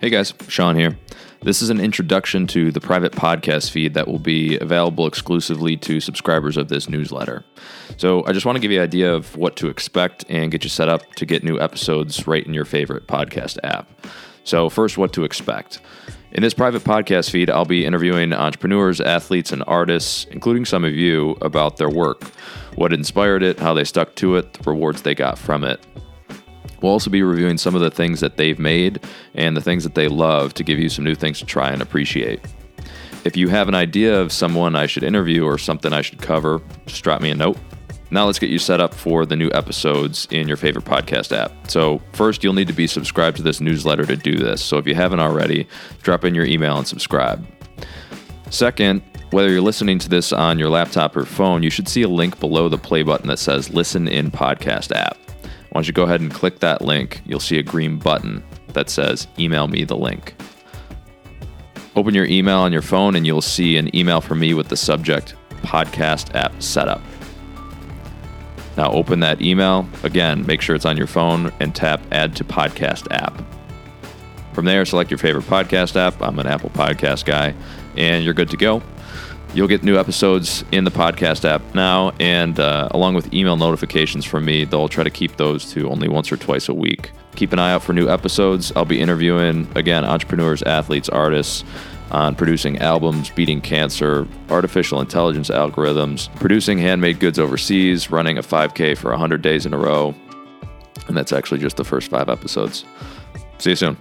Hey guys, Sean here. This is an introduction to the private podcast feed that will be available exclusively to subscribers of this newsletter. So, I just want to give you an idea of what to expect and get you set up to get new episodes right in your favorite podcast app. So, first, what to expect. In this private podcast feed, I'll be interviewing entrepreneurs, athletes, and artists, including some of you, about their work, what inspired it, how they stuck to it, the rewards they got from it. We'll also be reviewing some of the things that they've made and the things that they love to give you some new things to try and appreciate. If you have an idea of someone I should interview or something I should cover, just drop me a note. Now let's get you set up for the new episodes in your favorite podcast app. So, first, you'll need to be subscribed to this newsletter to do this. So, if you haven't already, drop in your email and subscribe. Second, whether you're listening to this on your laptop or phone, you should see a link below the play button that says Listen in Podcast app. Why don't you go ahead and click that link? You'll see a green button that says Email me the link. Open your email on your phone and you'll see an email from me with the subject Podcast App Setup. Now open that email. Again, make sure it's on your phone and tap Add to Podcast App. From there, select your favorite podcast app. I'm an Apple Podcast guy, and you're good to go. You'll get new episodes in the podcast app now, and uh, along with email notifications from me, they'll try to keep those to only once or twice a week. Keep an eye out for new episodes. I'll be interviewing, again, entrepreneurs, athletes, artists on producing albums, beating cancer, artificial intelligence algorithms, producing handmade goods overseas, running a 5K for 100 days in a row. And that's actually just the first five episodes. See you soon.